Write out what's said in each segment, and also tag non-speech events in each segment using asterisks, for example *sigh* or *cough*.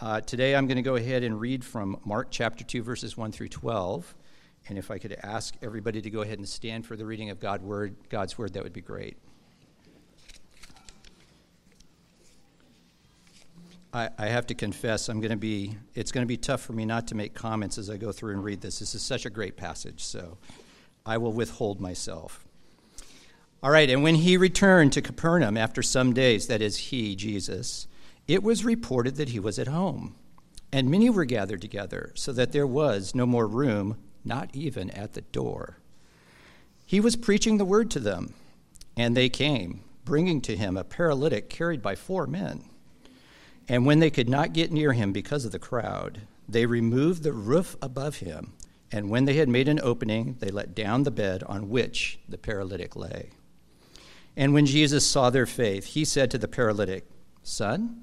Uh, today I'm going to go ahead and read from Mark chapter 2, verses 1 through 12. And if I could ask everybody to go ahead and stand for the reading of God word, God's word, that would be great. I, I have to confess, I'm going to be, it's going to be tough for me not to make comments as I go through and read this. This is such a great passage, so I will withhold myself. All right, and when he returned to Capernaum after some days, that is, he, Jesus, it was reported that he was at home, and many were gathered together, so that there was no more room, not even at the door. He was preaching the word to them, and they came, bringing to him a paralytic carried by four men. And when they could not get near him because of the crowd, they removed the roof above him, and when they had made an opening, they let down the bed on which the paralytic lay. And when Jesus saw their faith, he said to the paralytic, Son,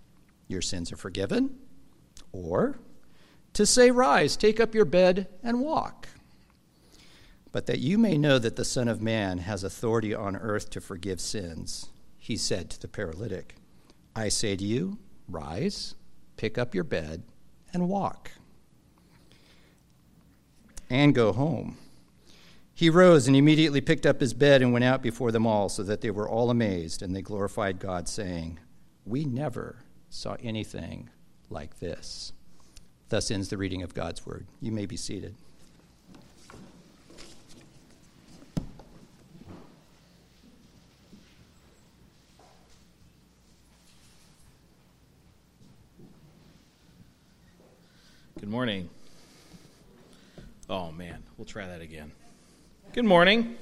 your sins are forgiven, or to say, Rise, take up your bed, and walk. But that you may know that the Son of Man has authority on earth to forgive sins, he said to the paralytic, I say to you, Rise, pick up your bed, and walk. And go home. He rose and immediately picked up his bed and went out before them all, so that they were all amazed, and they glorified God, saying, We never saw anything like this. Thus ends the reading of God's word. You may be seated. Good morning. Oh man, we'll try that again. Good morning.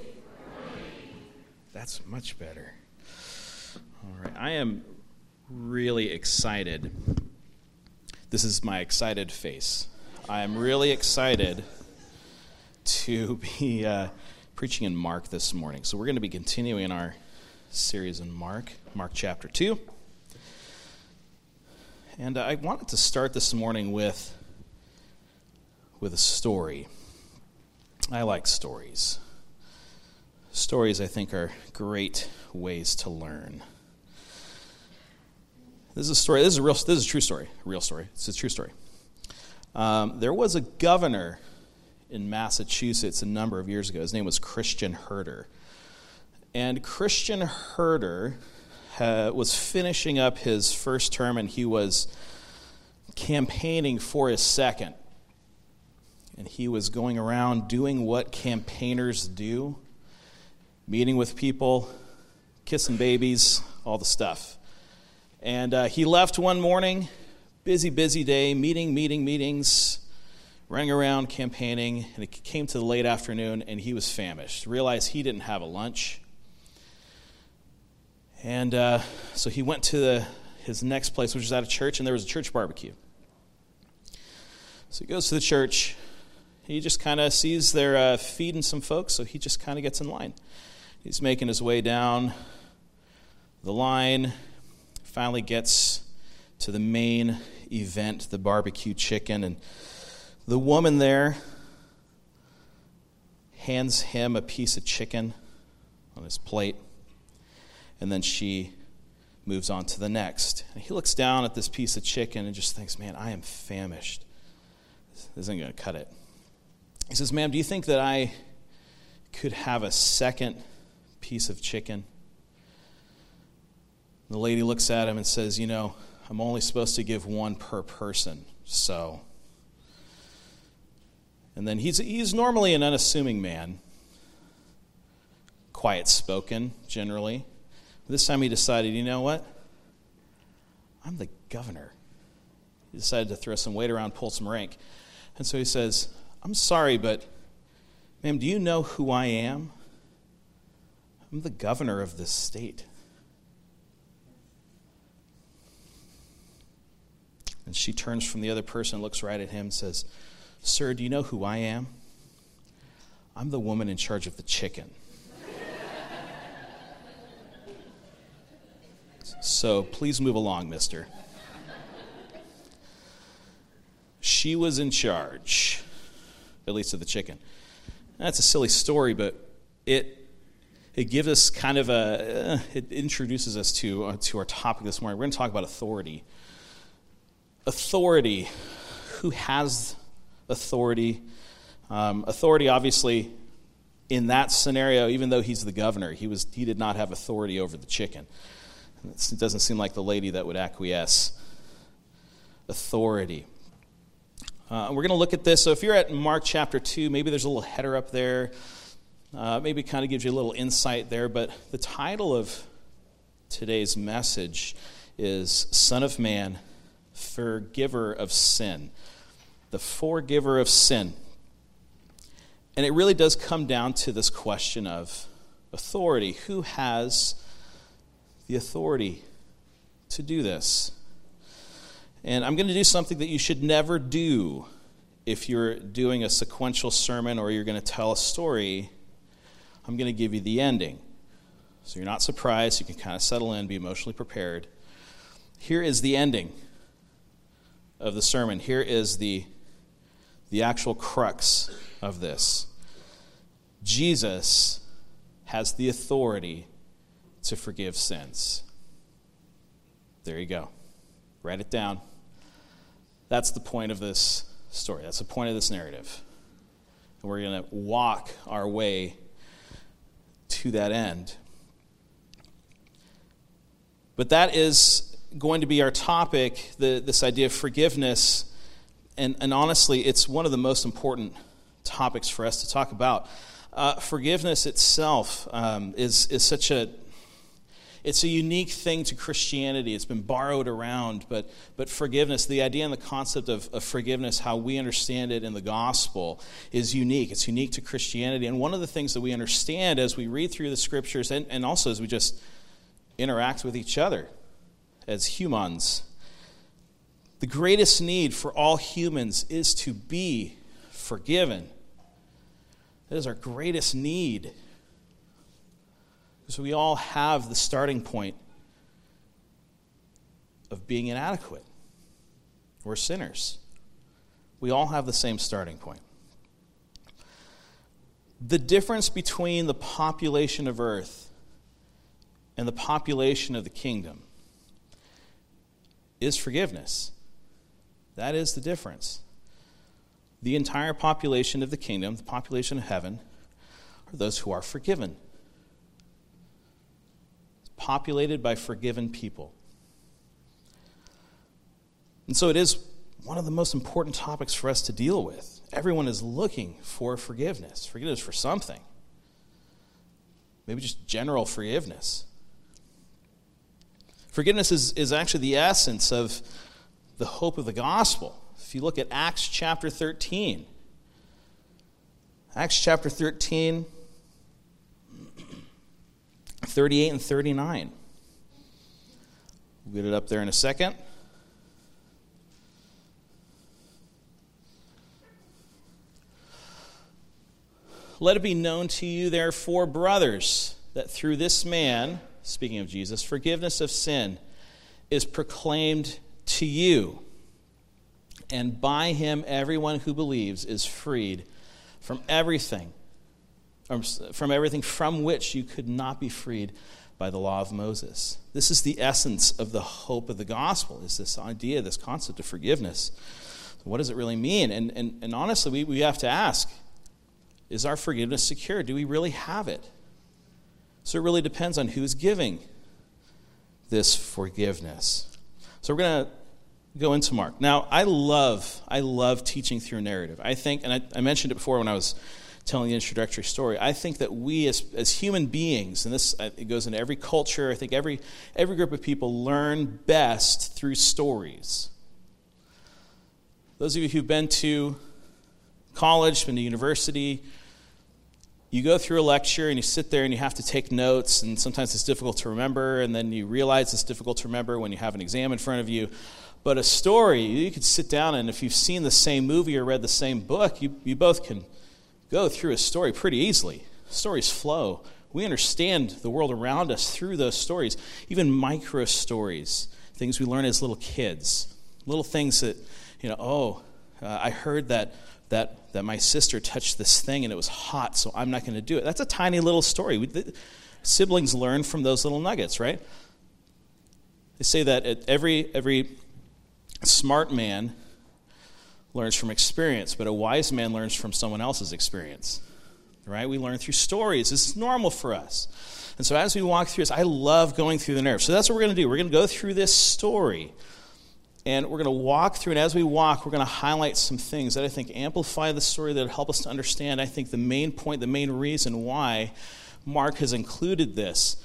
That's much better. All right, I am really excited. This is my excited face. I am really excited to *laughs* be uh, preaching in Mark this morning. So, we're going to be continuing our series in Mark, Mark chapter 2. And I wanted to start this morning with, with a story. I like stories. Stories, I think, are great ways to learn. This is a story. This is a real. This is a true story. A real story. It's a true story. Um, there was a governor in Massachusetts a number of years ago. His name was Christian Herter, and Christian Herter uh, was finishing up his first term, and he was campaigning for his second. And he was going around doing what campaigners do, meeting with people, kissing babies, all the stuff. And uh, he left one morning, busy, busy day, meeting, meeting, meetings, running around campaigning. And it came to the late afternoon, and he was famished. Realized he didn't have a lunch. And uh, so he went to the, his next place, which was at a church, and there was a church barbecue. So he goes to the church. He just kind of sees they're uh, feeding some folks, so he just kind of gets in line. He's making his way down the line finally gets to the main event, the barbecue chicken, and the woman there hands him a piece of chicken on his plate, and then she moves on to the next. And he looks down at this piece of chicken and just thinks, man, I am famished. This isn't going to cut it. He says, ma'am, do you think that I could have a second piece of chicken? The lady looks at him and says, You know, I'm only supposed to give one per person, so. And then he's, he's normally an unassuming man, quiet spoken generally. This time he decided, you know what? I'm the governor. He decided to throw some weight around, pull some rank. And so he says, I'm sorry, but, ma'am, do you know who I am? I'm the governor of this state. And she turns from the other person, looks right at him, and says, Sir, do you know who I am? I'm the woman in charge of the chicken. so please move along, mister. She was in charge, at least of the chicken. That's a silly story, but it it gives us kind of a uh, it introduces us to uh, to our topic this morning. We're going to talk about authority. Authority. Who has authority? Um, authority, obviously, in that scenario, even though he's the governor, he was he did not have authority over the chicken. It doesn't seem like the lady that would acquiesce. Authority. Uh, we're going to look at this. So if you're at Mark chapter 2, maybe there's a little header up there. Uh, maybe kind of gives you a little insight there. But the title of today's message is Son of Man, Forgiver of Sin. The Forgiver of Sin. And it really does come down to this question of authority. Who has the authority to do this? And I'm going to do something that you should never do if you're doing a sequential sermon or you're going to tell a story. I'm going to give you the ending. So you're not surprised. You can kind of settle in, be emotionally prepared. Here is the ending of the sermon. Here is the, the actual crux of this Jesus has the authority to forgive sins. There you go. Write it down. That's the point of this story. That's the point of this narrative. And we're going to walk our way to that end. But that is going to be our topic the, this idea of forgiveness. And, and honestly, it's one of the most important topics for us to talk about. Uh, forgiveness itself um, is, is such a it's a unique thing to Christianity. It's been borrowed around, but, but forgiveness, the idea and the concept of, of forgiveness, how we understand it in the gospel, is unique. It's unique to Christianity. And one of the things that we understand as we read through the scriptures and, and also as we just interact with each other as humans, the greatest need for all humans is to be forgiven. That is our greatest need. Because we all have the starting point of being inadequate. We're sinners. We all have the same starting point. The difference between the population of earth and the population of the kingdom is forgiveness. That is the difference. The entire population of the kingdom, the population of heaven, are those who are forgiven It's populated by forgiven people. And so it is one of the most important topics for us to deal with. Everyone is looking for forgiveness, forgiveness for something. Maybe just general forgiveness. Forgiveness is, is actually the essence of the hope of the gospel. If you look at Acts chapter 13, Acts chapter 13, 38 and 39. We'll get it up there in a second. Let it be known to you, therefore, brothers, that through this man, speaking of Jesus, forgiveness of sin is proclaimed to you. And by him, everyone who believes is freed from everything from everything from which you could not be freed by the law of Moses. This is the essence of the hope of the gospel, is this idea, this concept of forgiveness. what does it really mean? And, and, and honestly, we, we have to ask, is our forgiveness secure? Do we really have it? So it really depends on who's giving this forgiveness. So we're going to go into Mark. Now, I love, I love teaching through narrative. I think, and I, I mentioned it before when I was telling the introductory story. I think that we as, as human beings, and this uh, it goes into every culture, I think every, every group of people learn best through stories. Those of you who've been to college, been to university, you go through a lecture and you sit there and you have to take notes, and sometimes it's difficult to remember, and then you realize it's difficult to remember when you have an exam in front of you. But a story, you could sit down and if you've seen the same movie or read the same book, you, you both can go through a story pretty easily. Stories flow. We understand the world around us through those stories, even micro stories, things we learn as little kids, little things that, you know, oh, uh, I heard that that, that my sister touched this thing and it was hot, so I'm not going to do it. That's a tiny little story. We, the, siblings learn from those little nuggets, right? They say that every, every smart man learns from experience, but a wise man learns from someone else's experience. Right? We learn through stories. This is normal for us. And so as we walk through this, I love going through the narrative. So that's what we're going to do. We're going to go through this story. And we're going to walk through, and as we walk, we're going to highlight some things that I think amplify the story that help us to understand, I think, the main point, the main reason why Mark has included this.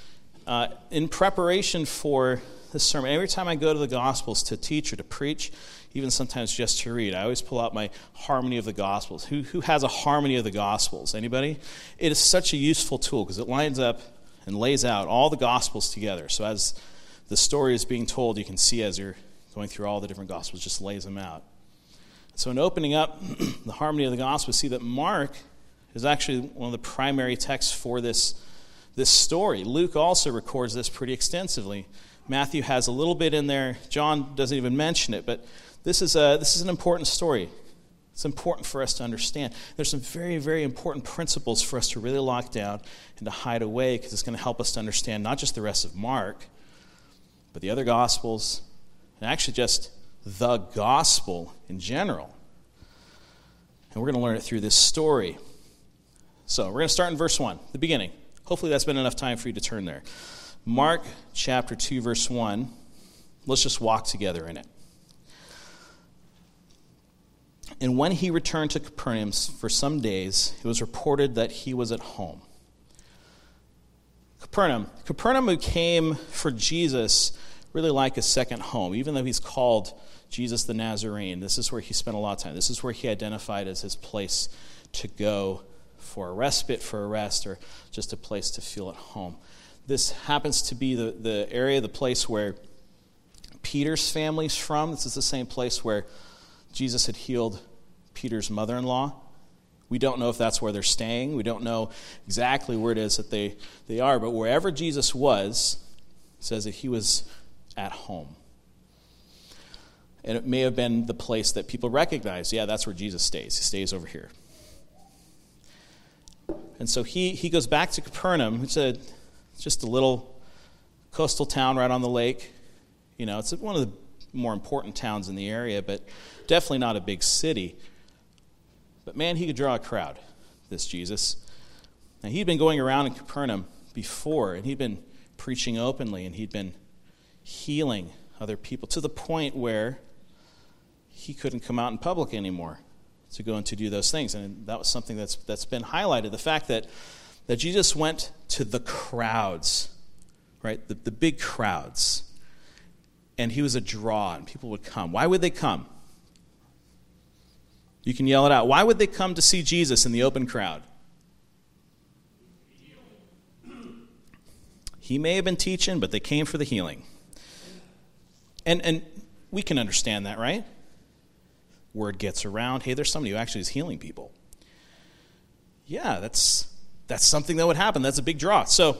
Uh, in preparation for this sermon, every time I go to the Gospels to teach or to preach, even sometimes just to read, I always pull out my harmony of the Gospels. Who, who has a harmony of the Gospels? Anybody? It is such a useful tool because it lines up and lays out all the Gospels together. So as the story is being told, you can see as you're going through all the different Gospels, just lays them out. So, in opening up *clears throat* the harmony of the Gospel, we see that Mark is actually one of the primary texts for this, this story. Luke also records this pretty extensively. Matthew has a little bit in there. John doesn't even mention it, but this is, a, this is an important story. It's important for us to understand. There's some very, very important principles for us to really lock down and to hide away because it's going to help us to understand not just the rest of Mark, but the other Gospels, and actually just the gospel in general. And we're going to learn it through this story. So we're going to start in verse 1, the beginning. Hopefully, that's been enough time for you to turn there. Mark chapter 2, verse 1. Let's just walk together in it. And when he returned to Capernaum for some days, it was reported that he was at home. Capernaum. Capernaum became for Jesus really like a second home, even though he's called Jesus the Nazarene. This is where he spent a lot of time. This is where he identified as his place to go for a respite, for a rest, or just a place to feel at home. This happens to be the, the area, the place where Peter's family's from. This is the same place where Jesus had healed Peter's mother in law. We don't know if that's where they're staying. We don't know exactly where it is that they, they are. But wherever Jesus was, says that he was at home. And it may have been the place that people recognized. Yeah, that's where Jesus stays. He stays over here. And so he, he goes back to Capernaum. It's a, just a little coastal town right on the lake. You know, it's one of the more important towns in the area, but definitely not a big city. But man, he could draw a crowd, this Jesus. Now, he'd been going around in Capernaum before, and he'd been preaching openly, and he'd been healing other people to the point where he couldn't come out in public anymore to go and to do those things. And that was something that's, that's been highlighted. The fact that, that Jesus went to the crowds, right? The, the big crowds. And he was a draw, and people would come. Why would they come? You can yell it out. Why would they come to see Jesus in the open crowd? He may have been teaching, but they came for the healing. And, and we can understand that, right? Word gets around hey, there's somebody who actually is healing people. Yeah, that's, that's something that would happen. That's a big draw. So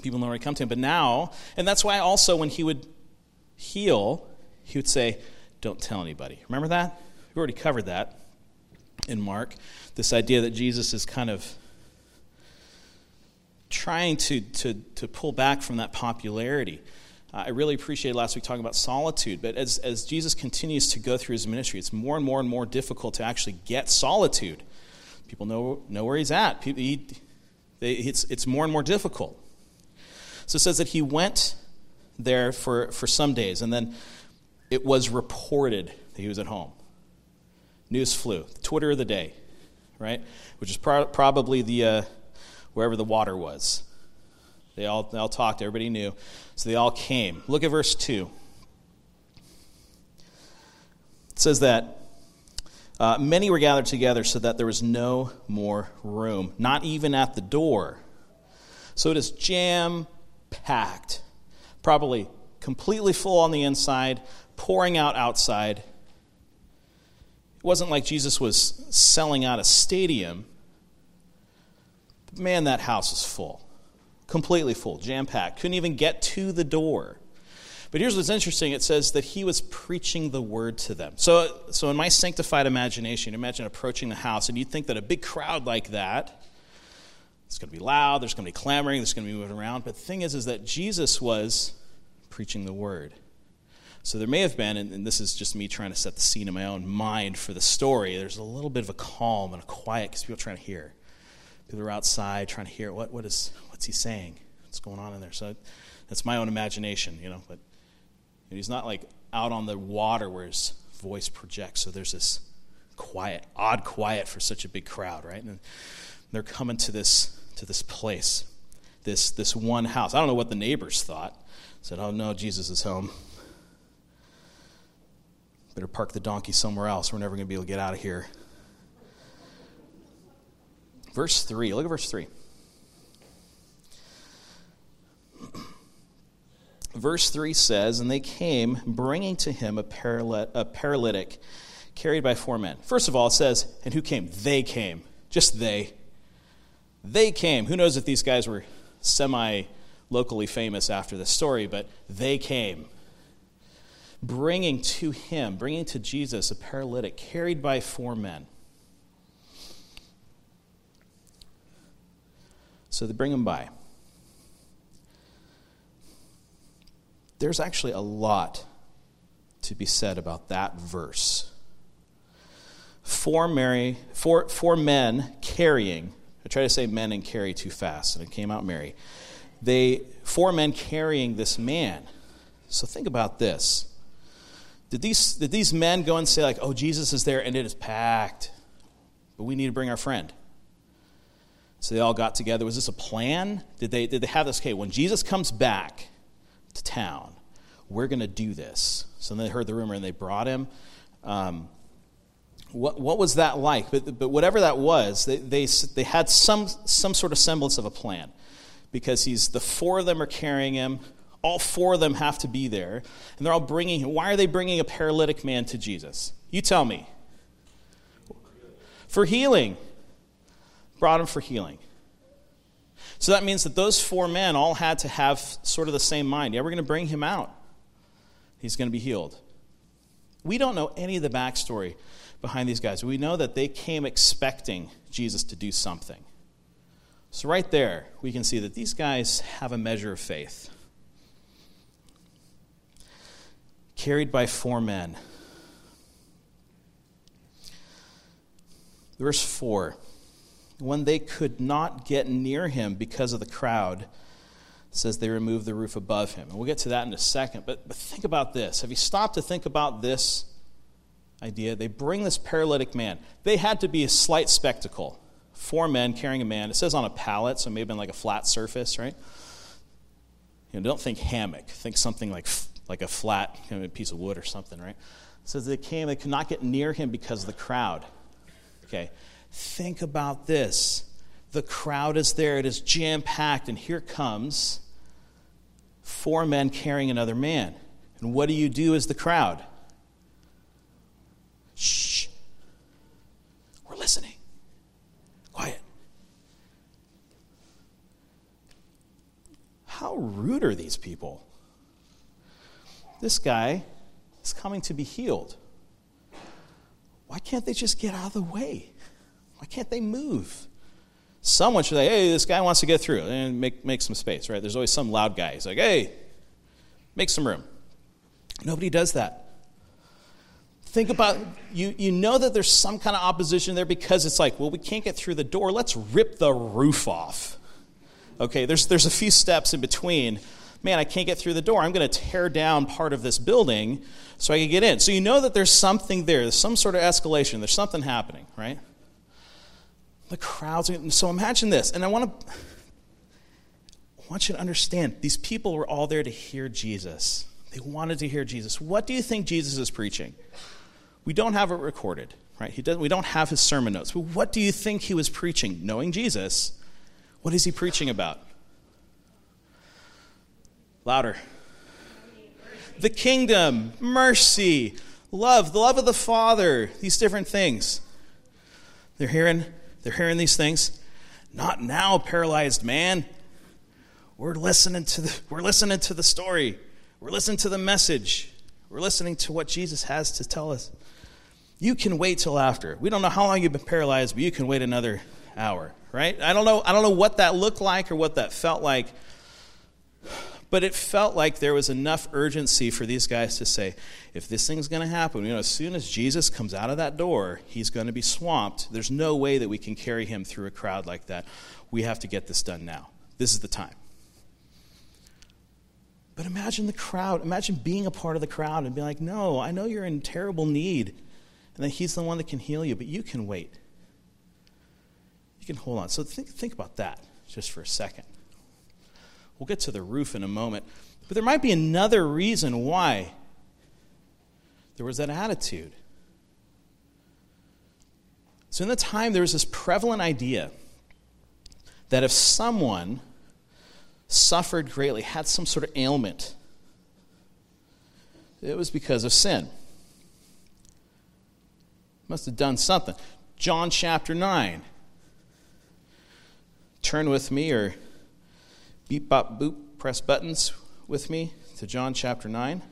people where to come to him. But now, and that's why also when he would heal, he would say, Don't tell anybody. Remember that? We already covered that in Mark. This idea that Jesus is kind of trying to, to, to pull back from that popularity. Uh, I really appreciated last week talking about solitude, but as, as Jesus continues to go through his ministry, it's more and more and more difficult to actually get solitude. People know, know where he's at. People, he, they, it's, it's more and more difficult. So it says that he went there for, for some days, and then it was reported that he was at home. News flew. Twitter of the day, right? Which is pro- probably the, uh, wherever the water was. They all, they all talked, everybody knew. So they all came. Look at verse 2. It says that Uh, many were gathered together so that there was no more room, not even at the door. So it is jam packed, probably completely full on the inside, pouring out outside. It wasn't like Jesus was selling out a stadium. But man, that house was full, completely full, jam packed. Couldn't even get to the door. But here's what's interesting it says that he was preaching the word to them. So, so in my sanctified imagination, imagine approaching the house, and you'd think that a big crowd like that, it's going to be loud, there's going to be clamoring, there's going to be moving around. But the thing is, is that Jesus was preaching the word. So there may have been, and, this is just me trying to set the scene in my own mind for the story, there's a little bit of a calm and a quiet because people are trying to hear. People are outside trying to hear what, what is, what's he saying? What's going on in there? So that's my own imagination, you know. But he's not like out on the water where his voice projects. So there's this quiet, odd quiet for such a big crowd, right? And they're coming to this to this place, this this one house. I don't know what the neighbors thought. Said, "Oh no, Jesus is home. Better park the donkey somewhere else. We're never going to be able to get out of here." Verse 3. Look at verse 3. Verse 3 says, And they came, bringing to him a, a paralytic carried by four men. First of all, it says, And who came? They came. Just they. They came. Who knows if these guys were semi locally famous after this story, but they came. Bringing to him, bringing to Jesus a paralytic carried by four men. So they bring him by. There's actually a lot to be said about that verse. Four, Mary, four, four men carrying, I try to say men and carry too fast, and it came out Mary. They, four men carrying this man. So think about this. Did these, did these men go and say, like, oh, Jesus is there and it is packed, but we need to bring our friend? So they all got together. Was this a plan? Did they, did they have this? Okay, when Jesus comes back, to town. We're going to do this. So they heard the rumor and they brought him. Um, what, what was that like? But, but whatever that was, they, they, they had some, some sort of semblance of a plan because he's, the four of them are carrying him. All four of them have to be there. And they're all bringing him. Why are they bringing a paralytic man to Jesus? You tell me. For healing. Brought him for healing. So that means that those four men all had to have sort of the same mind. Yeah, we're going to bring him out, he's going to be healed. We don't know any of the backstory behind these guys. We know that they came expecting Jesus to do something. So, right there, we can see that these guys have a measure of faith. Carried by four men. Verse 4 when they could not get near him because of the crowd, says they removed the roof above him. And we'll get to that in a second. But, but think about this. Have you stopped to think about this idea? They bring this paralytic man. They had to be a slight spectacle. Four men carrying a man. It says on a pallet, so maybe on like a flat surface, right? You know, don't think hammock. Think something like, like a flat piece of wood or something, right? It says they came, they could not get near him because of the crowd. Okay. Think about this. The crowd is there, it is jam packed, and here comes four men carrying another man. And what do you do as the crowd? Shh. We're listening. Quiet. How rude are these people? This guy is coming to be healed. Why can't they just get out of the way? Why can't they move? Someone should say, hey, this guy wants to get through and make, make some space, right? There's always some loud guy. He's like, hey, make some room. Nobody does that. Think about you you know that there's some kind of opposition there because it's like, well, we can't get through the door. Let's rip the roof off. Okay, there's there's a few steps in between. Man, I can't get through the door. I'm going to tear down part of this building so I can get in. So you know that there's something there. There's some sort of escalation. There's something happening, right? The crowds. So imagine this. And I want to want you to understand these people were all there to hear Jesus. They wanted to hear Jesus. What do you think Jesus is preaching? We don't have it recorded, right? He doesn't, we don't have his sermon notes. But what do you think he was preaching? Knowing Jesus, what is he preaching about? Louder. The kingdom, mercy, love, the love of the Father, these different things. They're hearing, they're hearing these things. Not now, paralyzed man. We're listening to the, we're listening to the story. We're listening to the message. We're listening to what Jesus has to tell us. You can wait till after. We don't know how long you've been paralyzed, but you can wait another hour, right? I don't know, I don't know what that looked like or what that felt like. But it felt like there was enough urgency for these guys to say, if this thing's going to happen, you know, as soon as Jesus comes out of that door, he's going to be swamped. There's no way that we can carry him through a crowd like that. We have to get this done now. This is the time. But imagine the crowd. Imagine being a part of the crowd and being like, no, I know you're in terrible need, and that he's the one that can heal you, but you can wait. You can hold on. So think, think about that just for a second. We'll get to the roof in a moment. But there might be another reason why there was that attitude. So, in the time, there was this prevalent idea that if someone suffered greatly, had some sort of ailment, it was because of sin. Must have done something. John chapter 9. Turn with me or beep, bop, boop, press buttons with me to John chapter 9.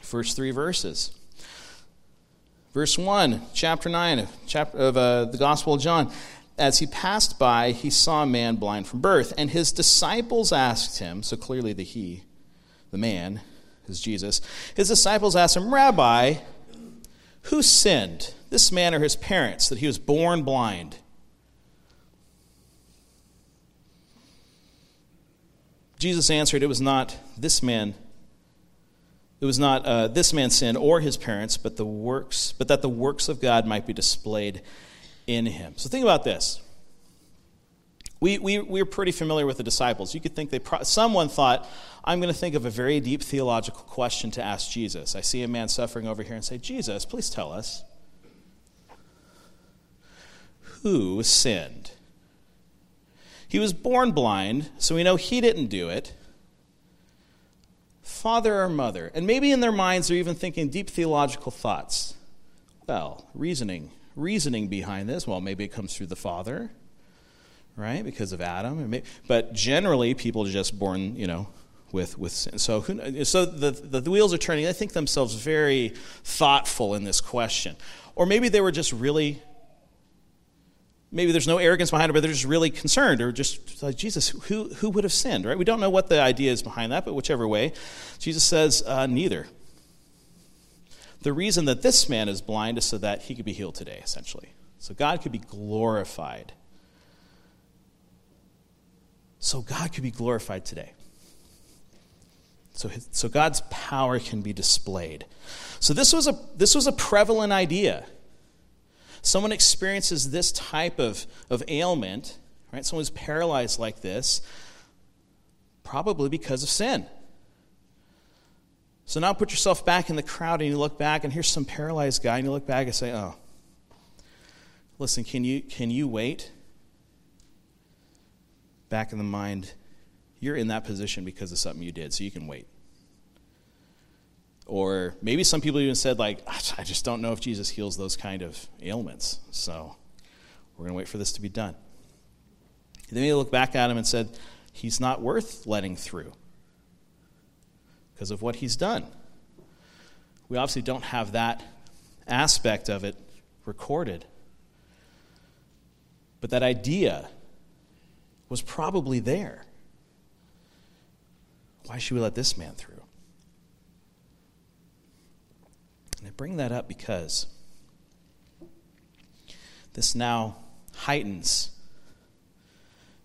First three verses. Verse 1, chapter 9 of, chapter, of uh, the Gospel of John. As he passed by, he saw a man blind from birth, and his disciples asked him, so clearly the he, the man, is Jesus. His disciples asked him, Rabbi, who sinned, this man or his parents, that he was born blind? Jesus answered, It was not this man. It was not uh, this man's sin or his parents, but the works, but that the works of God might be displayed in him. So think about this. We, we, we're pretty familiar with the disciples. You could think they, pro- someone thought, I'm going to think of a very deep theological question to ask Jesus. I see a man suffering over here and say, Jesus, please tell us, who sinned? He was born blind, so we know he didn't do it. Father or mother. And maybe in their minds they're even thinking deep theological thoughts. Well, reasoning. Reasoning behind this. Well, maybe it comes through the father, right? Because of Adam. But generally, people are just born, you know, with, with sin. So, so the, the, the wheels are turning. They think themselves very thoughtful in this question. Or maybe they were just really maybe there's no arrogance behind it, but they're just really concerned or just like, Jesus, who, who would have sinned, right? We don't know what the idea is behind that, but whichever way, Jesus says, uh, neither. The reason that this man is blind is so that he could be healed today, essentially. So God could be glorified. So God could be glorified today. So, so God's power can be displayed. So this was a, this was a prevalent idea someone experiences this type of, of ailment, right? Someone's paralyzed like this, probably because of sin. So now put yourself back in the crowd and you look back and here's some paralyzed guy and you look back and say, "Oh, listen, can you can you wait?" Back in the mind, you're in that position because of something you did, so you can wait. Or maybe some people even said, like, I just don't know if Jesus heals those kind of ailments. So we're going to wait for this to be done. Then they looked back at him and said, He's not worth letting through because of what he's done. We obviously don't have that aspect of it recorded. But that idea was probably there. Why should we let this man through? And I bring that up because this now heightens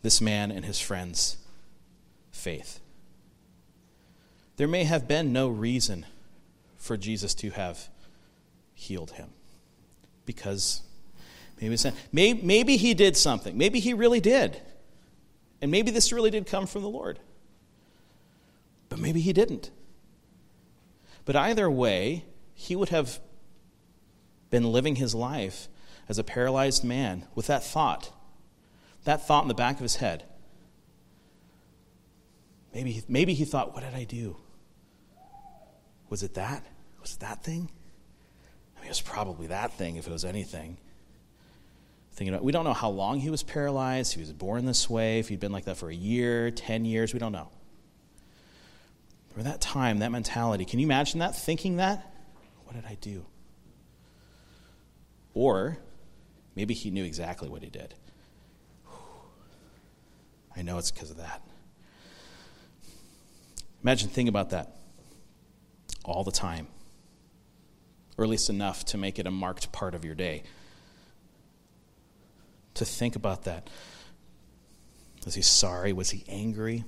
this man and his friend's faith. There may have been no reason for Jesus to have healed him because maybe, maybe he did something. Maybe he really did. And maybe this really did come from the Lord. But maybe he didn't. But either way, he would have been living his life as a paralyzed man with that thought, that thought in the back of his head. Maybe, maybe he thought, what did I do? Was it that? Was it that thing? I mean, it was probably that thing if it was anything. Thinking about, we don't know how long he was paralyzed. He was born this way. If he'd been like that for a year, 10 years, we don't know. For that time, that mentality, can you imagine that? Thinking that? What did I do? Or maybe he knew exactly what he did. I know it's because of that. Imagine thinking about that all the time, or at least enough to make it a marked part of your day. To think about that. Was he sorry? Was he angry?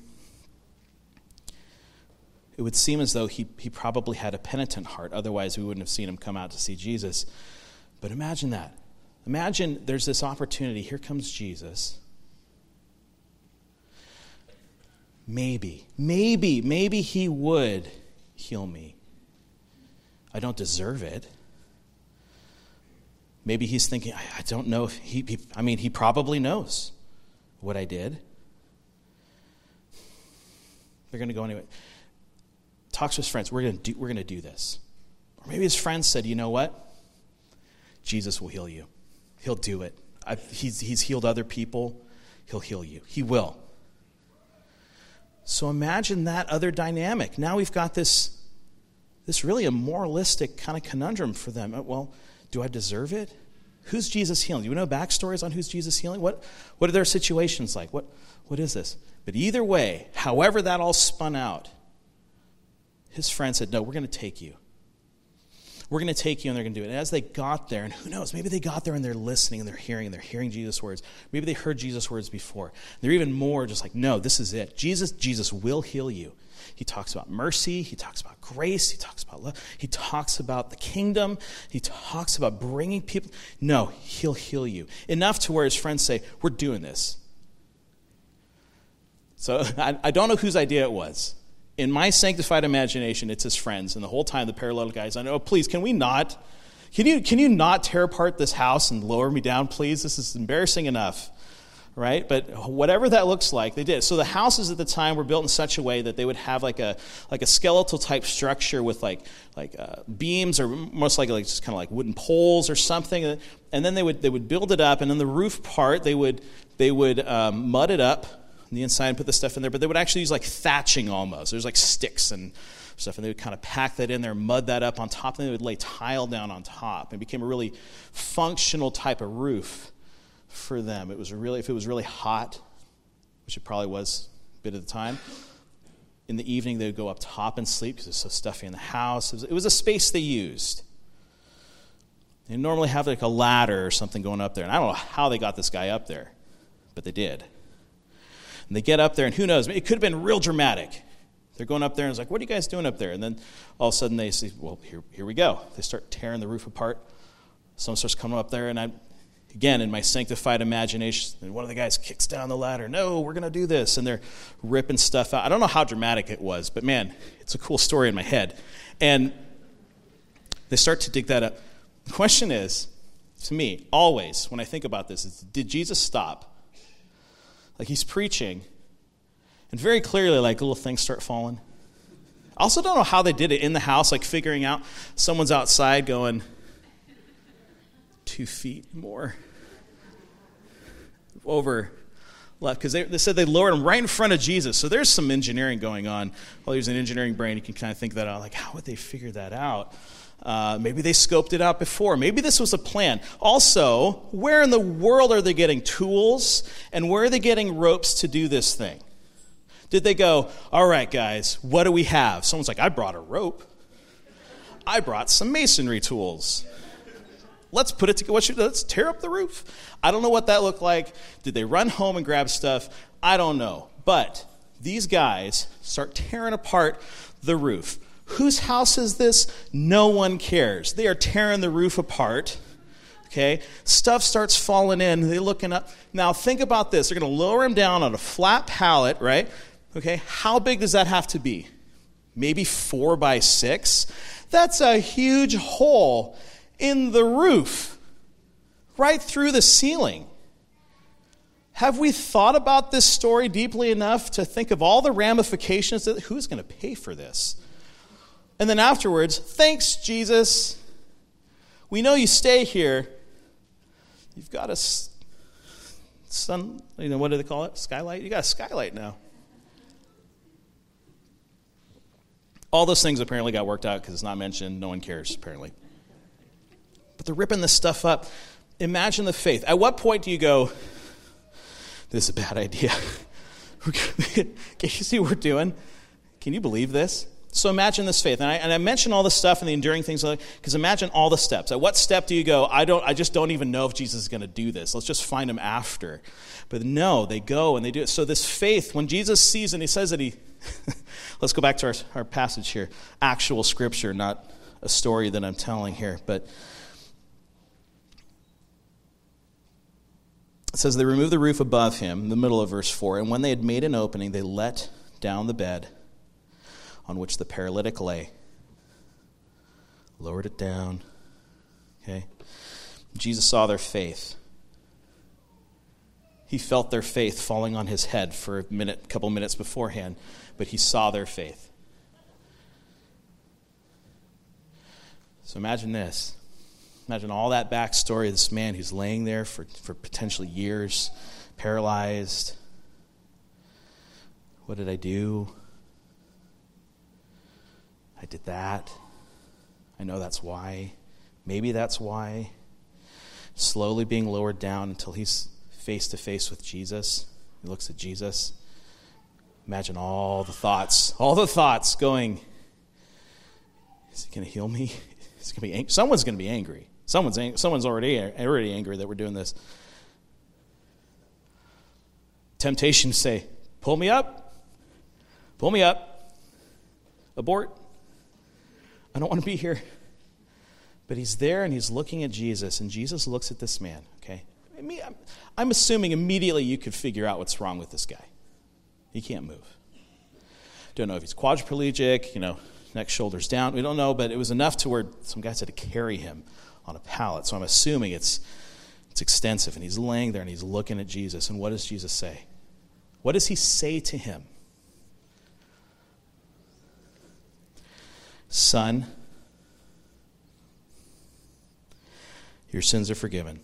It would seem as though he, he probably had a penitent heart, otherwise, we wouldn't have seen him come out to see Jesus. But imagine that. Imagine there's this opportunity. Here comes Jesus. Maybe, maybe, maybe he would heal me. I don't deserve it. Maybe he's thinking, I, I don't know if he, he, I mean, he probably knows what I did. They're going to go anyway. Talks to his friends, we're going to do, we're going to do this. Or maybe his friends said, you know what? Jesus will heal you. He'll do it. I, he's, he's healed other people. He'll heal you. He will. So imagine that other dynamic. Now we've got this, this really a moralistic kind of conundrum for them. Uh, well, do I deserve it? Who's Jesus healing? Do you know backstories on who's Jesus healing? What, what are their situations like? What, what is this? But either way, however that all spun out, his friend said, No, we're going to take you. We're going to take you and they're going to do it. And as they got there, and who knows, maybe they got there and they're listening and they're hearing and they're hearing Jesus' words. Maybe they heard Jesus' words before. They're even more just like, no, this is it. Jesus, Jesus will heal you. He talks about mercy. He talks about grace. He talks about love. He talks about the kingdom. He talks about bringing people. No, he'll heal you. Enough to where his friends say, We're doing this. So *laughs* I, I don't know whose idea it was in my sanctified imagination, it's his friends. And the whole time, the paralytic guys, know, oh, please, can we not? Can you, can you not tear apart this house and lower me down, please? This is embarrassing enough, right? But whatever that looks like, they did. So the houses at the time were built in such a way that they would have like a, like a skeletal type structure with like, like uh, beams or most likely like just kind of like wooden poles or something. And then they would, they would build it up. And then the roof part, they would, they would um, mud it up on the inside and put the stuff in there, but they would actually use like thatching almost. There's like sticks and stuff, and they would kind of pack that in there, mud that up on top, and they would lay tile down on top. It became a really functional type of roof for them. It was really, if it was really hot, which it probably was a bit of the time, in the evening they would go up top and sleep because it's so stuffy in the house. It was, it was a space they used. They normally have like a ladder or something going up there, and I don't know how they got this guy up there, but they did. And they get up there, and who knows? It could have been real dramatic. They're going up there, and it's like, what are you guys doing up there? And then all of a sudden they say, well, here, here we go. They start tearing the roof apart. Someone starts coming up there, and I, again, in my sanctified imagination, and one of the guys kicks down the ladder. No, we're going to do this. And they're ripping stuff out. I don't know how dramatic it was, but man, it's a cool story in my head. And they start to dig that up. The question is, to me, always, when I think about this, is did Jesus stop? Like he's preaching, and very clearly, like little things start falling. I also don't know how they did it in the house, like figuring out someone's outside going two feet more over left because they, they, said they lowered him right in front of Jesus. So there's some engineering going on. Well, there's an engineering brain. You can kind of think that out. Like, how would they figure that out? Uh, maybe they scoped it out before. Maybe this was a plan. Also, where in the world are they getting tools and where are they getting ropes to do this thing? Did they go, all right, guys, what do we have? Someone's like, I brought a rope. I brought some masonry tools. Let's put it together. Let's tear up the roof. I don't know what that looked like. Did they run home and grab stuff? I don't know. But these guys start tearing apart the roof. Whose house is this? No one cares. They are tearing the roof apart. Okay? Stuff starts falling in. They're looking up. Now, think about this. They're going to lower him down on a flat pallet, right? Okay? How big does that have to be? maybe four by six. That's a huge hole in the roof, right through the ceiling. Have we thought about this story deeply enough to think of all the ramifications that who's going to pay for this? And then afterwards, thanks, Jesus. We know you stay here. You've got a sun, you know, what do they call it? Skylight? You got a skylight now. All those things apparently got worked out because it's not mentioned. No one cares, apparently. But they're ripping this stuff up. Imagine the faith. At what point do you go, this is a bad *laughs* idea? *laughs* *laughs* Can you see what we're doing? Can you believe this? So imagine this faith. And I, and I mention all this stuff and the enduring things because imagine all the steps. At what step do you go, I, don't, I just don't even know if Jesus is going to do this. Let's just find him after. But no, they go and they do it. So this faith, when Jesus sees and he says that he, *laughs* let's go back to our, our passage here. Actual scripture, not a story that I'm telling here. But it says they removed the roof above him, in the middle of verse 4. And when they had made an opening, they let down the bed on which the paralytic lay. Lowered it down. Okay? Jesus saw their faith. He felt their faith falling on his head for a minute, couple minutes beforehand, but he saw their faith. So imagine this. Imagine all that backstory of this man who's laying there for, for potentially years, paralyzed. What did I do? I did that. I know that's why. Maybe that's why. Slowly being lowered down until he's face to face with Jesus. He looks at Jesus. Imagine all the thoughts, all the thoughts going, is he going to heal me? *laughs* Is he going to be? Someone's going to be angry. Someone's, ang- someone's already, already angry that we're doing this. Temptation to say, pull me up, pull me up, abort. I don't want to be here. But he's there and he's looking at Jesus, and Jesus looks at this man, okay? I mean, I'm, I'm assuming immediately you could figure out what's wrong with this guy. He can't move. Don't know if he's quadriplegic, you know, neck, shoulders down. We don't know, but it was enough to where some guys had to carry him on a pallet. So I'm assuming it's, it's extensive. And he's laying there and he's looking at Jesus. And what does Jesus say? What does he say to him? Son, your sins are forgiven.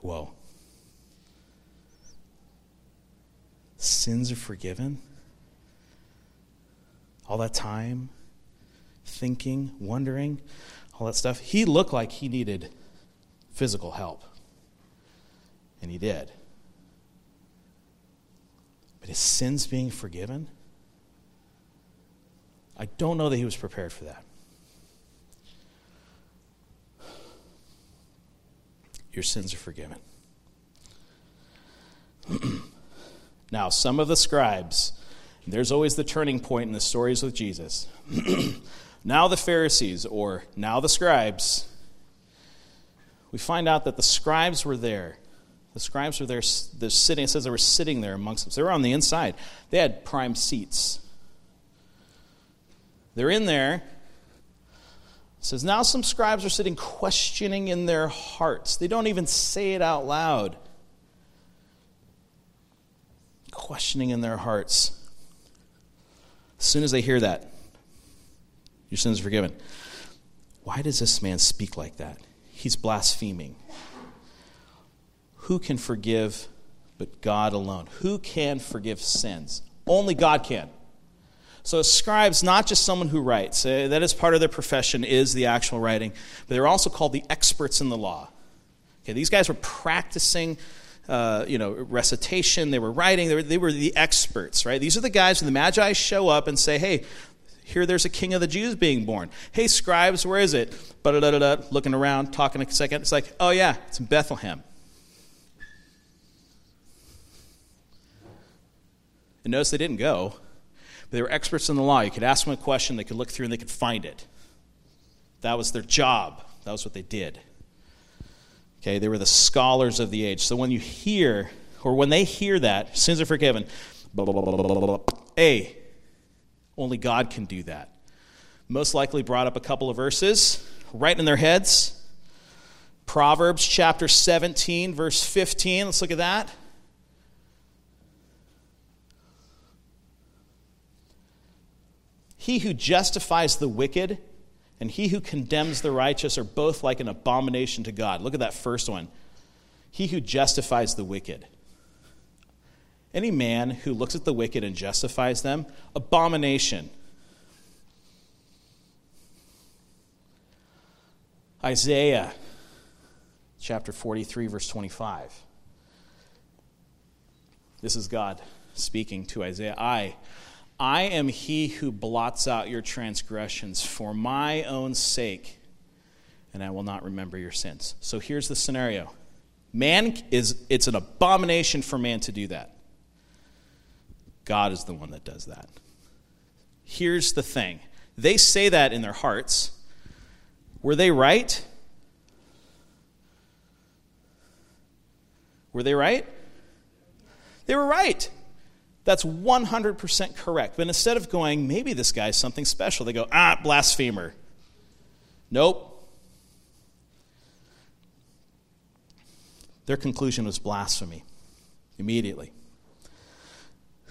Whoa. Sins are forgiven? All that time, thinking, wondering, all that stuff. He looked like he needed physical help. And he did. But his sins being forgiven? I don't know that he was prepared for that. Your sins are forgiven. *clears throat* now, some of the scribes, there's always the turning point in the stories with Jesus. *clears throat* now, the Pharisees, or now the scribes, we find out that the scribes were there. The scribes were there, they're sitting, it says they were sitting there amongst them. So they were on the inside. They had prime seats. They're in there. It says, Now some scribes are sitting questioning in their hearts. They don't even say it out loud. Questioning in their hearts. As soon as they hear that, your sins are forgiven. Why does this man speak like that? He's blaspheming. Who can forgive but God alone? Who can forgive sins? Only God can. So a scribe's not just someone who writes. Uh, that is part of their profession is the actual writing. But they're also called the experts in the law. Okay, these guys were practicing uh, you know, recitation, they were writing, they were, they were the experts, right? These are the guys when the Magi show up and say, hey, here there's a king of the Jews being born. Hey, scribes, where is it? Ba-da-da-da-da, looking around, talking a second. It's like, oh, yeah, it's in Bethlehem. And notice they didn't go. They were experts in the law. You could ask them a question, they could look through, and they could find it. That was their job, that was what they did. Okay, they were the scholars of the age. So when you hear, or when they hear that, sins are forgiven, A, only God can do that. Most likely brought up a couple of verses right in their heads. Proverbs chapter 17, verse 15. Let's look at that. He who justifies the wicked and he who condemns the righteous are both like an abomination to God. Look at that first one. He who justifies the wicked. Any man who looks at the wicked and justifies them, abomination. Isaiah chapter 43, verse 25. This is God speaking to Isaiah. I, I am he who blots out your transgressions for my own sake, and I will not remember your sins. So here's the scenario. Man is it's an abomination for man to do that. God is the one that does that. Here's the thing. They say that in their hearts. Were they right? Were they right? They were right. That's 100% correct. But instead of going, maybe this guy's something special, they go, ah, blasphemer. Nope. Their conclusion was blasphemy immediately.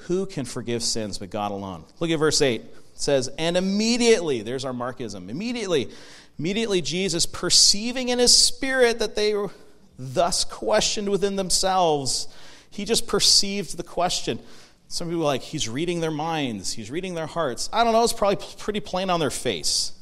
Who can forgive sins but God alone? Look at verse 8. It says, And immediately, there's our Markism, immediately, immediately Jesus, perceiving in his spirit that they thus questioned within themselves, he just perceived the question. Some people like, he's reading their minds, he's reading their hearts. I don't know, it's probably pretty plain on their face.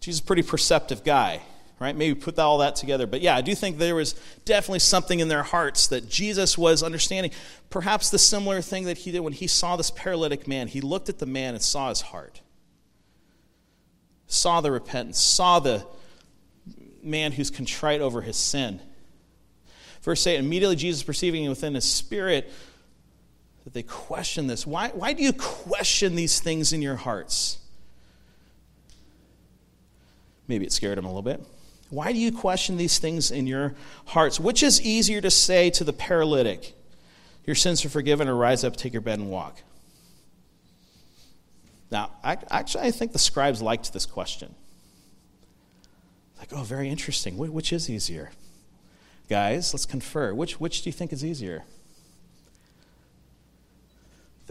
Jesus is a pretty perceptive guy, right? Maybe put all that together. But yeah, I do think there was definitely something in their hearts that Jesus was understanding. Perhaps the similar thing that he did when he saw this paralytic man. He looked at the man and saw his heart, saw the repentance, saw the man who's contrite over his sin. Verse 8 immediately Jesus perceiving within his spirit that they question this. Why, why do you question these things in your hearts? Maybe it scared him a little bit. Why do you question these things in your hearts? Which is easier to say to the paralytic, Your sins are forgiven, or rise up, take your bed, and walk? Now, actually, I think the scribes liked this question. Like, oh, very interesting. Which is easier? Guys, let's confer. Which, which do you think is easier?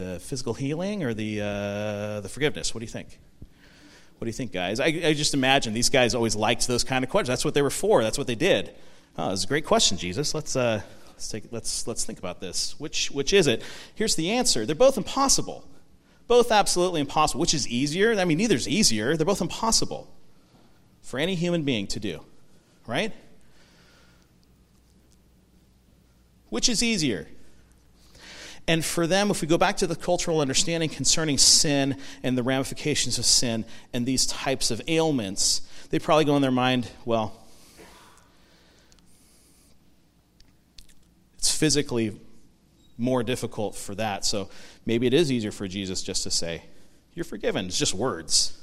The physical healing or the, uh, the forgiveness? What do you think? What do you think, guys? I, I, just imagine these guys always liked those kind of questions. That's what they were for. That's what they did. Oh, it's a great question, Jesus. Let's, uh, let's, take, let's, let's think about this. Which, which is it? Here's the answer they're both impossible. Both absolutely impossible. Which is easier? I mean, neither's easier. They're both impossible for any human being to do, right? Which is easier? And for them, if we go back to the cultural understanding concerning sin and the ramifications of sin and these types of ailments, they probably go in their mind, well, it's physically more difficult for that. So maybe it is easier for Jesus just to say, You're forgiven. It's just words.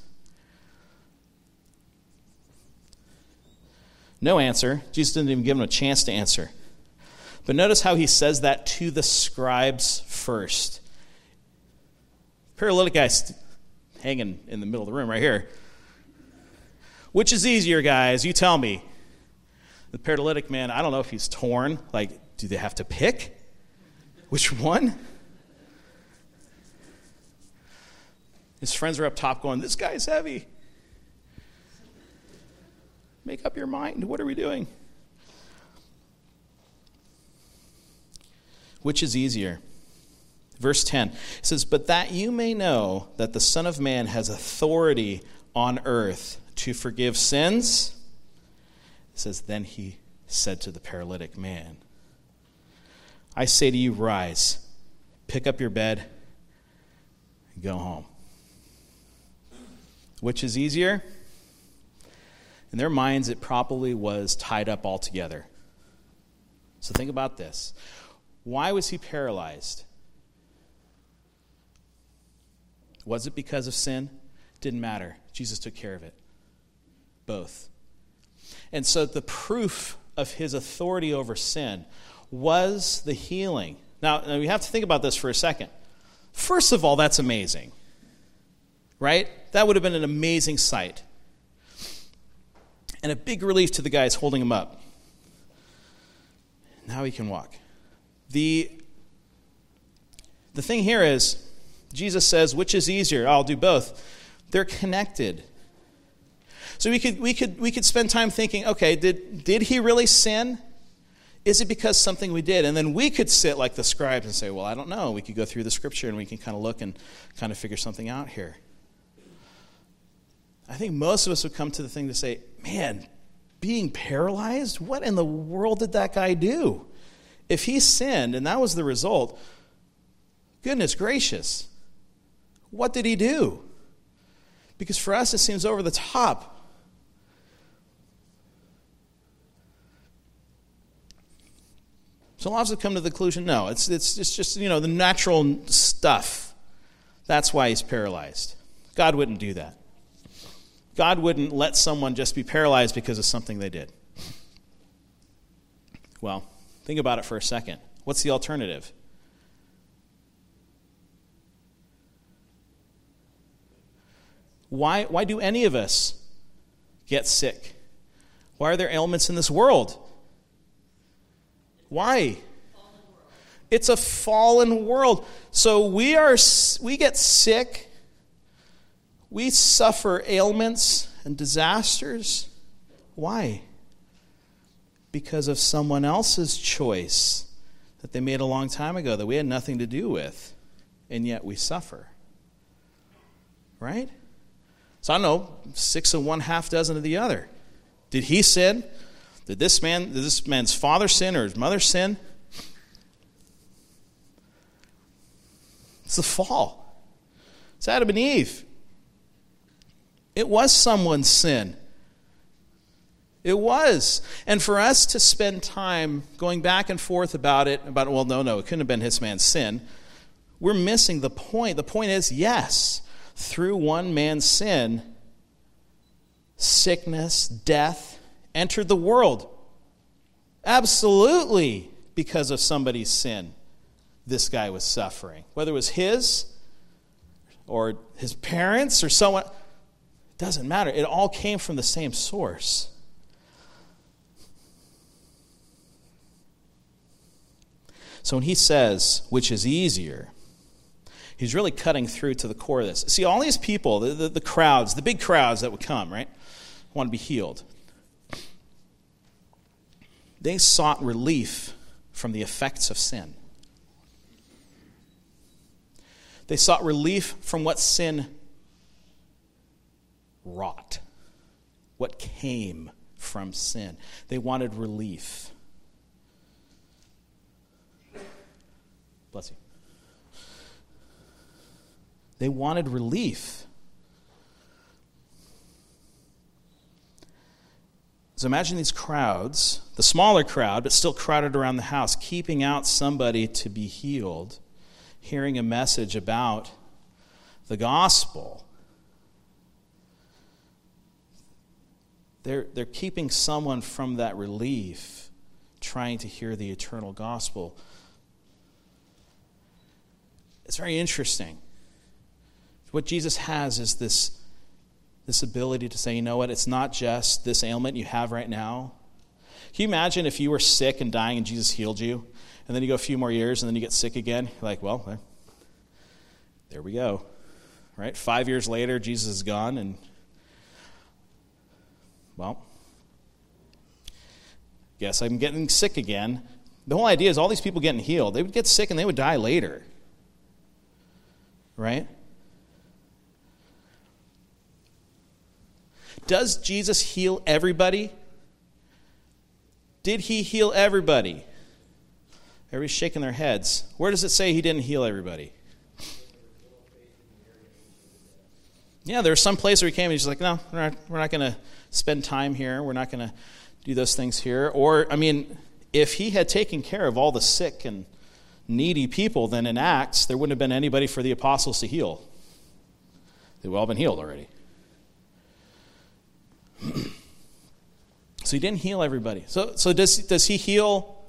No answer. Jesus didn't even give him a chance to answer. But notice how he says that to the scribes first. Paralytic guy hanging in the middle of the room right here. Which is easier, guys? You tell me. The paralytic man, I don't know if he's torn. Like, do they have to pick? Which one? His friends are up top going, This guy's heavy. Make up your mind. What are we doing? Which is easier? Verse 10 says, But that you may know that the Son of Man has authority on earth to forgive sins. It says, Then he said to the paralytic man, I say to you, rise, pick up your bed, and go home. Which is easier? In their minds, it probably was tied up altogether. So think about this. Why was he paralyzed? Was it because of sin? Didn't matter. Jesus took care of it. Both. And so the proof of his authority over sin was the healing Now, now, we have to think about this for a second. First of all, that's amazing. Right? That would have been an amazing sight. And a big relief to the guys holding him up. Now he can walk. The, the thing here is, Jesus says, which is easier? I'll do both. They're connected. So we could, we could, we could spend time thinking, okay, did, did he really sin? Is it because something we did? And then we could sit like the scribes and say, well, I don't know. We could go through the scripture and we can kind of look and kind of figure something out here. I think most of us would come to the thing to say, man, being paralyzed? What in the world did that guy do? If he sinned and that was the result, goodness gracious, what did he do? Because for us, it seems over the top. So lots have come to the conclusion no, it's, it's, it's just, you know, the natural stuff. That's why he's paralyzed. God wouldn't do that. God wouldn't let someone just be paralyzed because of something they did. Well, think about it for a second. What's the alternative? Why, why do any of us get sick? Why are there ailments in this world? Why? It's a fallen world. So we are we get sick. We suffer ailments and disasters. Why? Because of someone else's choice that they made a long time ago that we had nothing to do with, and yet we suffer. Right? So I don't know six and one half dozen of the other. Did he sin? Did this man, did this man's father sin or his mother sin? It's the fall. It's Adam and Eve. It was someone's sin. It was. And for us to spend time going back and forth about it, about, well, no, no, it couldn't have been his man's sin, we're missing the point. The point is, yes, through one man's sin, sickness, death, entered the world. Absolutely because of somebody's sin, this guy was suffering. Whether it was his or his parents or someone, it doesn't matter. It all came from the same source. So when he says, which is easier, he's really cutting through to the core of this. See, all these people, the, the, the crowds, the big crowds that would come, right, want to be healed they sought relief from the effects of sin. They sought relief from what sin wrought, what came from sin. They wanted relief. Bless you. They wanted relief. So imagine these crowds, the smaller crowd, but still crowded around the house, keeping out somebody to be healed, hearing a message about the gospel. They're, they're keeping someone from that relief, trying to hear the eternal gospel. It's very interesting. What Jesus has is this this ability to say, you know what, it's not just this ailment you have right now. Can you imagine if you were sick and dying and Jesus healed you, and then you go a few more years and then you get sick again? You're like, well, there we go. Right? Five years later, Jesus is gone, and, well, guess I'm getting sick again. The whole idea is all these people getting healed, they would get sick and they would die later. Right? Does Jesus heal everybody? Did he heal everybody? Everybody's shaking their heads. Where does it say he didn't heal everybody? Yeah, there's some place where he came and he's like, no, we're not, we're not going to spend time here. We're not going to do those things here. Or, I mean, if he had taken care of all the sick and needy people, then in Acts, there wouldn't have been anybody for the apostles to heal. They've all been healed already. *clears throat* so he didn't heal everybody. So, so does, does he heal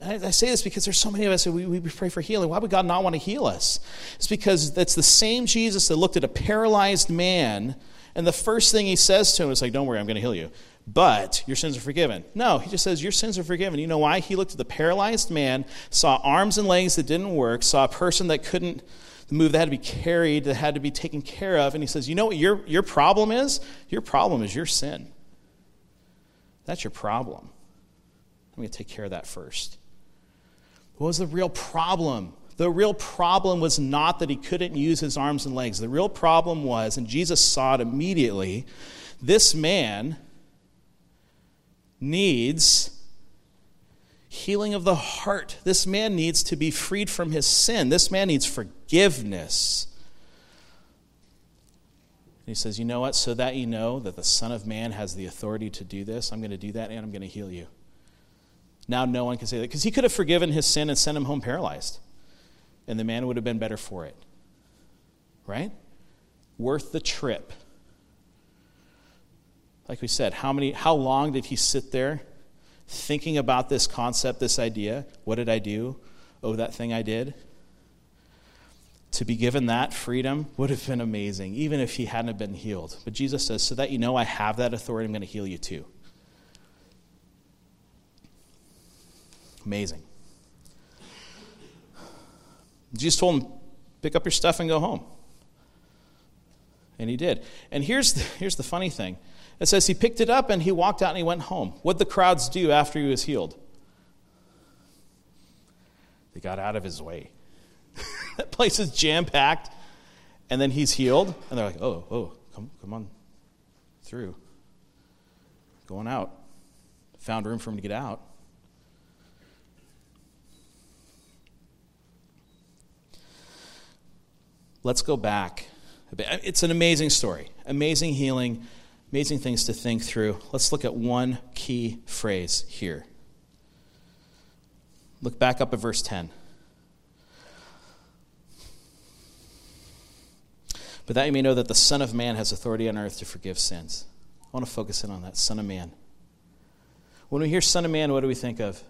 I, say this because there's so many of us we, we pray for healing. Why would God not want to heal us? It's because that's the same Jesus that looked at a paralyzed man, and the first thing he says to him is like, "Don't worry, I'm going to heal you." But your sins are forgiven. No, he just says, Your sins are forgiven. You know why? He looked at the paralyzed man, saw arms and legs that didn't work, saw a person that couldn't move, that had to be carried, that had to be taken care of, and he says, You know what your, your problem is? Your problem is your sin. That's your problem. I'm going to take care of that first. What was the real problem? The real problem was not that he couldn't use his arms and legs. The real problem was, and Jesus saw it immediately, this man needs healing of the heart. This man needs to be freed from his sin. This man needs forgiveness. And he says, You know what? So that you know that the Son of Man has the authority to do this, I'm going to do that and I'm going to heal you. Now no one can say that because he could have forgiven his sin and sent him home paralyzed. And the man would have been better for it. Right? Worth the trip. Like we said, how many how long did he sit there thinking about this concept, this idea? What did I do? Oh, that thing I did. To be given that freedom would have been amazing, even if he hadn't been healed. But Jesus says, So that you know I have that authority, I'm going to heal you too. Amazing. Jesus told him, pick up your stuff and go home. And he did. And here's the, here's the funny thing it says he picked it up and he walked out and he went home. What'd the crowds do after he was healed? They got out of his way. *laughs* that place is jam packed. And then he's healed. And they're like, oh, oh, come, come on through. Going out. Found room for him to get out. let's go back. It's an amazing story, amazing healing, amazing things to think through. Let's look at one key phrase here. Look back up at verse 10. But that you may know that the Son of Man has authority on earth to forgive sins. I want to focus in on that, Son of Man. When we hear Son of Man, what do we think of?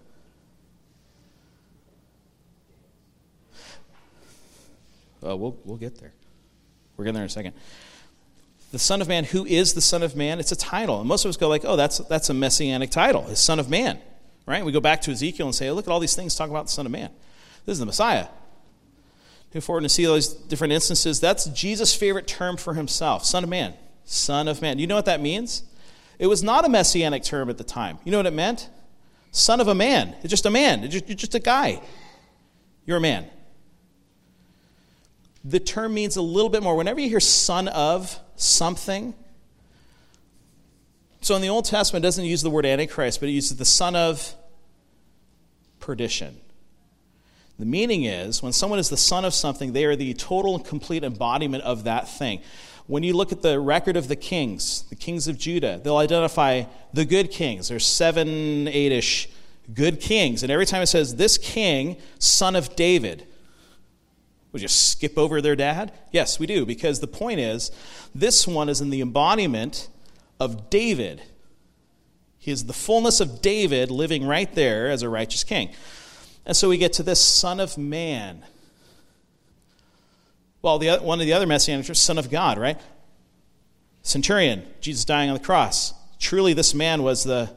Uh, we'll, we'll get there. We're getting there in a second. The Son of Man, who is the Son of Man? It's a title. And most of us go like, oh, that's, that's a messianic title, the Son of Man. Right? We go back to Ezekiel and say, look at all these things talk about the Son of Man. This is the Messiah. Move forward and see all these different instances. That's Jesus' favorite term for himself, Son of Man. Son of Man. You know what that means? It was not a messianic term at the time. You know what it meant? Son of a man. It's just a man. You're just a guy. You're a man the term means a little bit more. Whenever you hear son of something, so in the Old Testament, it doesn't use the word Antichrist, but it uses the son of perdition. The meaning is when someone is the son of something, they are the total and complete embodiment of that thing. When you look at the record of the kings, the kings of Judah, they'll identify the good kings. There's seven, eight ish good kings. And every time it says, this king, son of David, we just skip over their dad? Yes, we do, because the point is this one is in the embodiment of David. He is the fullness of David living right there as a righteous king. And so we get to this Son of Man. Well, the, one of the other messianic Son of God, right? Centurion, Jesus dying on the cross. Truly, this man was the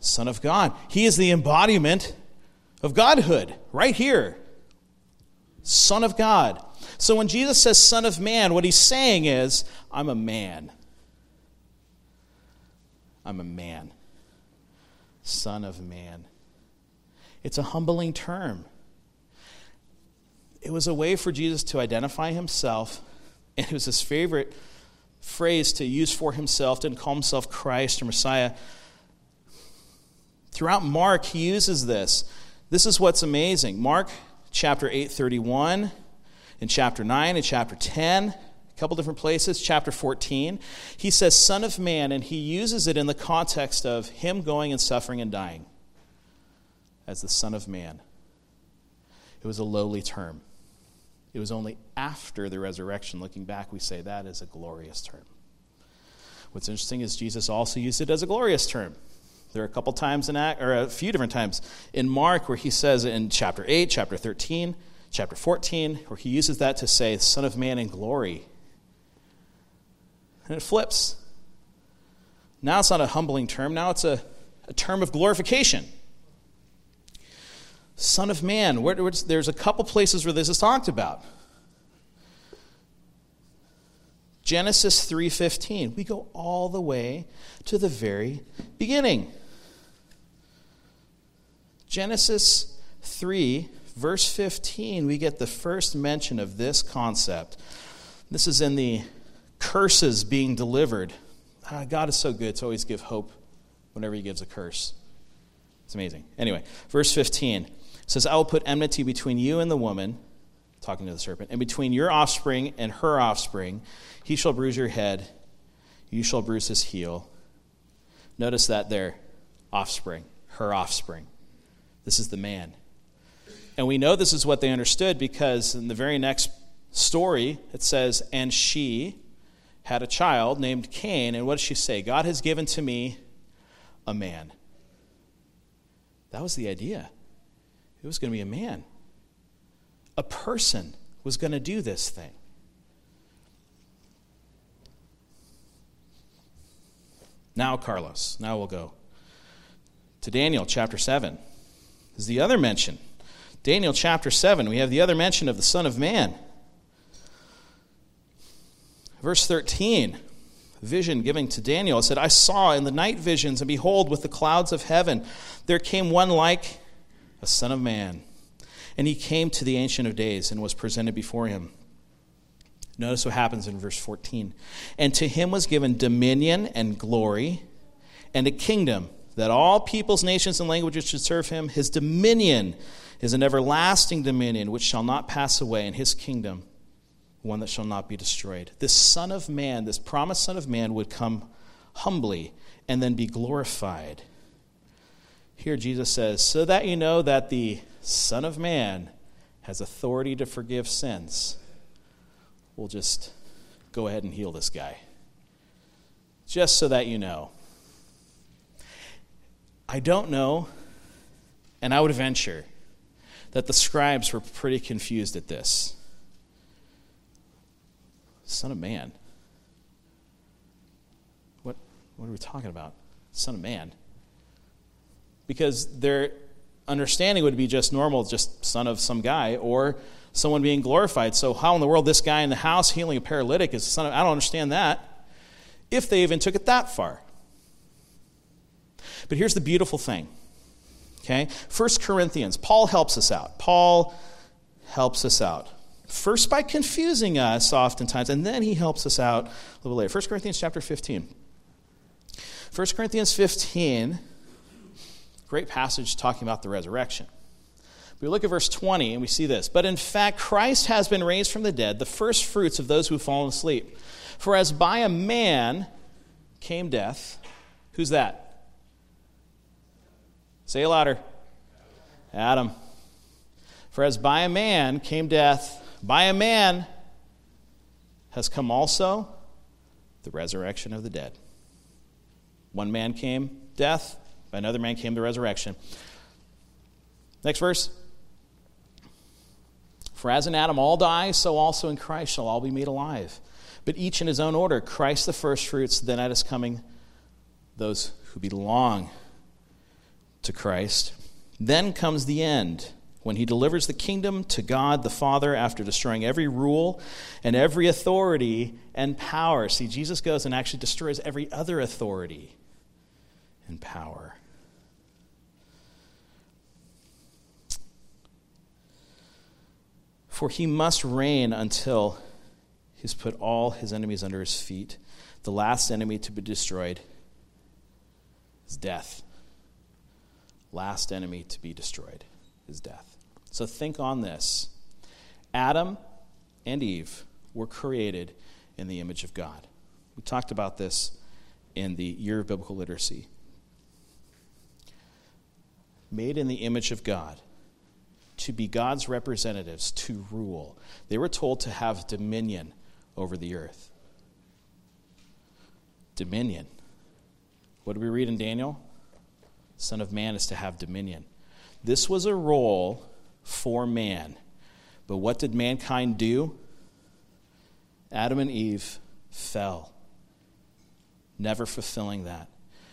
Son of God. He is the embodiment of Godhood right here. Son of God. So when Jesus says Son of Man, what he's saying is, I'm a man. I'm a man. Son of Man. It's a humbling term. It was a way for Jesus to identify himself, and it was his favorite phrase to use for himself, didn't call himself Christ or Messiah. Throughout Mark, he uses this. This is what's amazing. Mark chapter 8, 31, in chapter 9, in chapter 10, a couple different places, chapter 14. He says, Son of Man, and he uses it in the context of him going and suffering and dying as the Son of Man. It was a lowly term. It was only after the resurrection, looking back, we say that is a glorious term. What's interesting is Jesus also used it as a glorious term. There are a couple times in Act, or a few different times in Mark where he says in chapter 8, chapter 13, chapter 14, where he uses that to say, Son of Man in glory. And it flips. Now it's not a humbling term, now it's a, a term of glorification. Son of Man, where, there's a couple places where this is talked about. Genesis 3:15. We go all the way to the very beginning. Genesis 3 verse 15, we get the first mention of this concept. This is in the curses being delivered. Ah, God is so good to always give hope whenever He gives a curse. It's amazing. Anyway, verse 15 says, I will put enmity between you and the woman, talking to the serpent, and between your offspring and her offspring. He shall bruise your head, you shall bruise his heel. Notice that there, offspring, her offspring. This is the man. And we know this is what they understood because in the very next story, it says, And she had a child named Cain. And what does she say? God has given to me a man. That was the idea. It was going to be a man. A person was going to do this thing. Now, Carlos, now we'll go to Daniel chapter 7. Is the other mention Daniel chapter 7, we have the other mention of the Son of Man. Verse 13, vision given to Daniel. It said, I saw in the night visions, and behold, with the clouds of heaven, there came one like a Son of Man. And he came to the Ancient of Days and was presented before him. Notice what happens in verse 14. And to him was given dominion and glory and a kingdom that all peoples, nations, and languages should serve him. His dominion is an everlasting dominion which shall not pass away, and his kingdom one that shall not be destroyed. This Son of Man, this promised Son of Man, would come humbly and then be glorified. Here Jesus says, So that you know that the Son of Man has authority to forgive sins, we'll just go ahead and heal this guy. Just so that you know. I don't know, and I would venture that the scribes were pretty confused at this. Son of man. What, what are we talking about? Son of man. Because their understanding would be just normal, just son of some guy, or someone being glorified. So, how in the world this guy in the house healing a paralytic is son of. I don't understand that. If they even took it that far. But here's the beautiful thing Okay? First Corinthians, Paul helps us out. Paul helps us out. First by confusing us oftentimes, and then he helps us out a little later. 1 Corinthians chapter 15. 1 Corinthians 15, great passage talking about the resurrection. We look at verse 20 and we see this. But in fact, Christ has been raised from the dead, the first fruits of those who have fallen asleep. For as by a man came death, who's that? Say it louder. Adam. For as by a man came death, by a man has come also the resurrection of the dead. One man came death, by another man came the resurrection. Next verse. For as in Adam all die, so also in Christ shall all be made alive. But each in his own order Christ the firstfruits, then at his coming, those who belong to Christ. Then comes the end when he delivers the kingdom to God the Father after destroying every rule and every authority and power. See, Jesus goes and actually destroys every other authority and power. For he must reign until he's put all his enemies under his feet. The last enemy to be destroyed is death last enemy to be destroyed is death. So think on this Adam and Eve were created in the image of God. We talked about this in the year of biblical literacy. Made in the image of God, to be God's representatives, to rule. They were told to have dominion over the earth. Dominion. What do we read in Daniel? Son of Man is to have dominion. This was a role for man. But what did mankind do? Adam and Eve fell, never fulfilling that.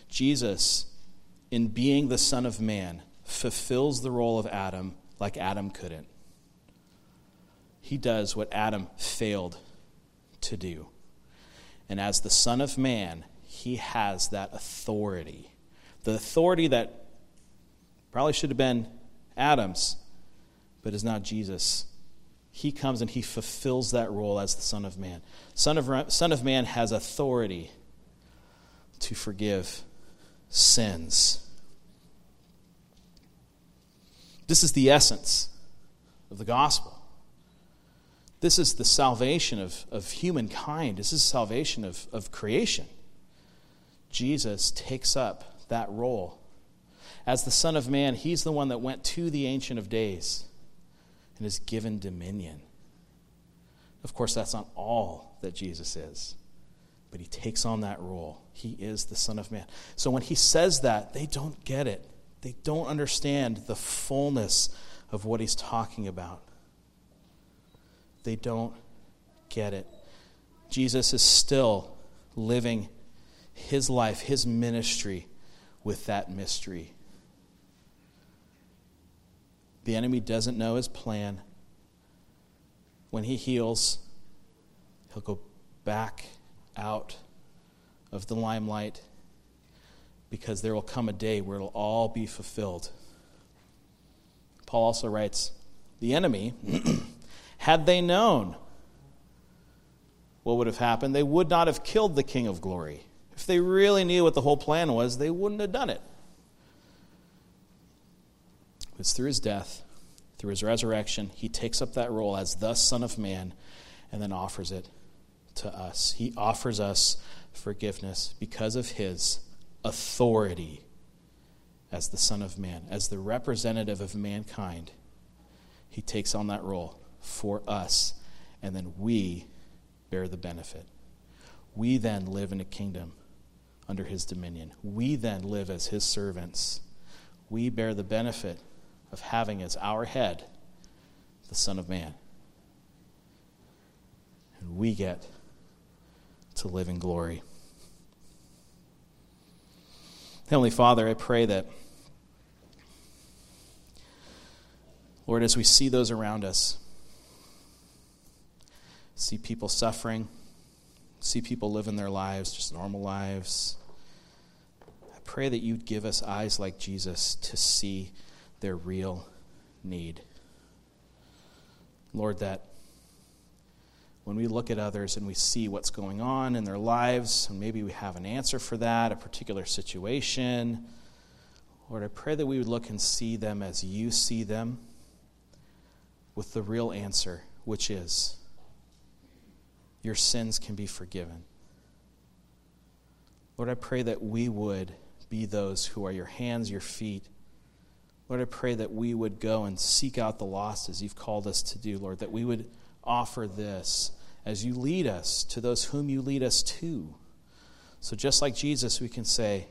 Jesus, in being the Son of Man, fulfills the role of Adam like Adam couldn't. He does what Adam failed to do. And as the Son of Man, he has that authority. The authority that probably should have been Adam's, but is not Jesus. He comes and he fulfills that role as the Son of Man. Son of, Son of Man has authority to forgive sins. This is the essence of the gospel. This is the salvation of, of humankind. This is salvation of, of creation. Jesus takes up that role. As the Son of Man, he's the one that went to the Ancient of Days and is given dominion. Of course, that's not all that Jesus is, but he takes on that role. He is the Son of Man. So when he says that, they don't get it. They don't understand the fullness of what he's talking about. They don't get it. Jesus is still living his life, his ministry with that mystery. The enemy doesn't know his plan. When he heals, he'll go back out of the limelight because there will come a day where it'll all be fulfilled. Paul also writes The enemy, *clears throat* had they known what would have happened, they would not have killed the King of glory. If they really knew what the whole plan was, they wouldn't have done it. It's through his death, through his resurrection, he takes up that role as the Son of Man and then offers it to us. He offers us forgiveness because of his authority as the Son of Man, as the representative of mankind. He takes on that role for us, and then we bear the benefit. We then live in a kingdom under his dominion. We then live as his servants. We bear the benefit of having as our head the Son of Man. And we get to live in glory. Heavenly Father, I pray that, Lord, as we see those around us, see people suffering, see people living their lives, just normal lives, I pray that you'd give us eyes like Jesus to see their real need. Lord, that when we look at others and we see what's going on in their lives, and maybe we have an answer for that, a particular situation, Lord, I pray that we would look and see them as you see them with the real answer, which is your sins can be forgiven. Lord, I pray that we would be those who are your hands, your feet, Lord, I pray that we would go and seek out the lost as you've called us to do, Lord, that we would offer this as you lead us to those whom you lead us to. So just like Jesus, we can say,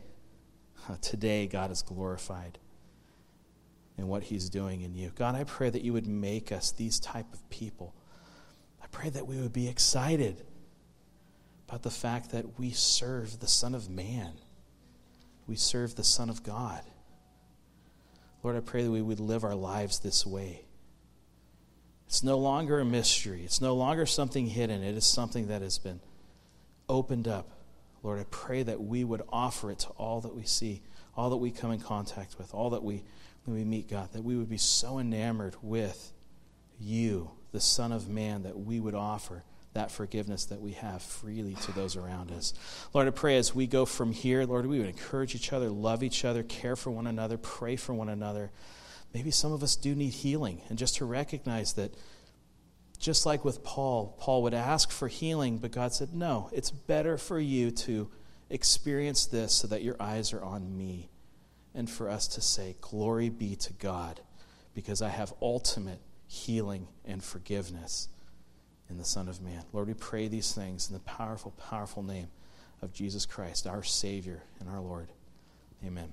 today God is glorified in what he's doing in you. God, I pray that you would make us these type of people. Pray that we would be excited about the fact that we serve the Son of Man. We serve the Son of God. Lord, I pray that we would live our lives this way. It's no longer a mystery, it's no longer something hidden, it is something that has been opened up. Lord, I pray that we would offer it to all that we see, all that we come in contact with, all that we, when we meet God, that we would be so enamored with you, the Son of Man, that we would offer that forgiveness that we have freely to those around us. Lord, I pray as we go from here, Lord, we would encourage each other, love each other, care for one another, pray for one another. Maybe some of us do need healing, and just to recognize that, just like with Paul, Paul would ask for healing, but God said, No, it's better for you to experience this so that your eyes are on me, and for us to say, Glory be to God, because I have ultimate healing and forgiveness in the Son of Man. Lord, we pray these things in the powerful, powerful name of Jesus Christ, our Savior and our Lord. Amen.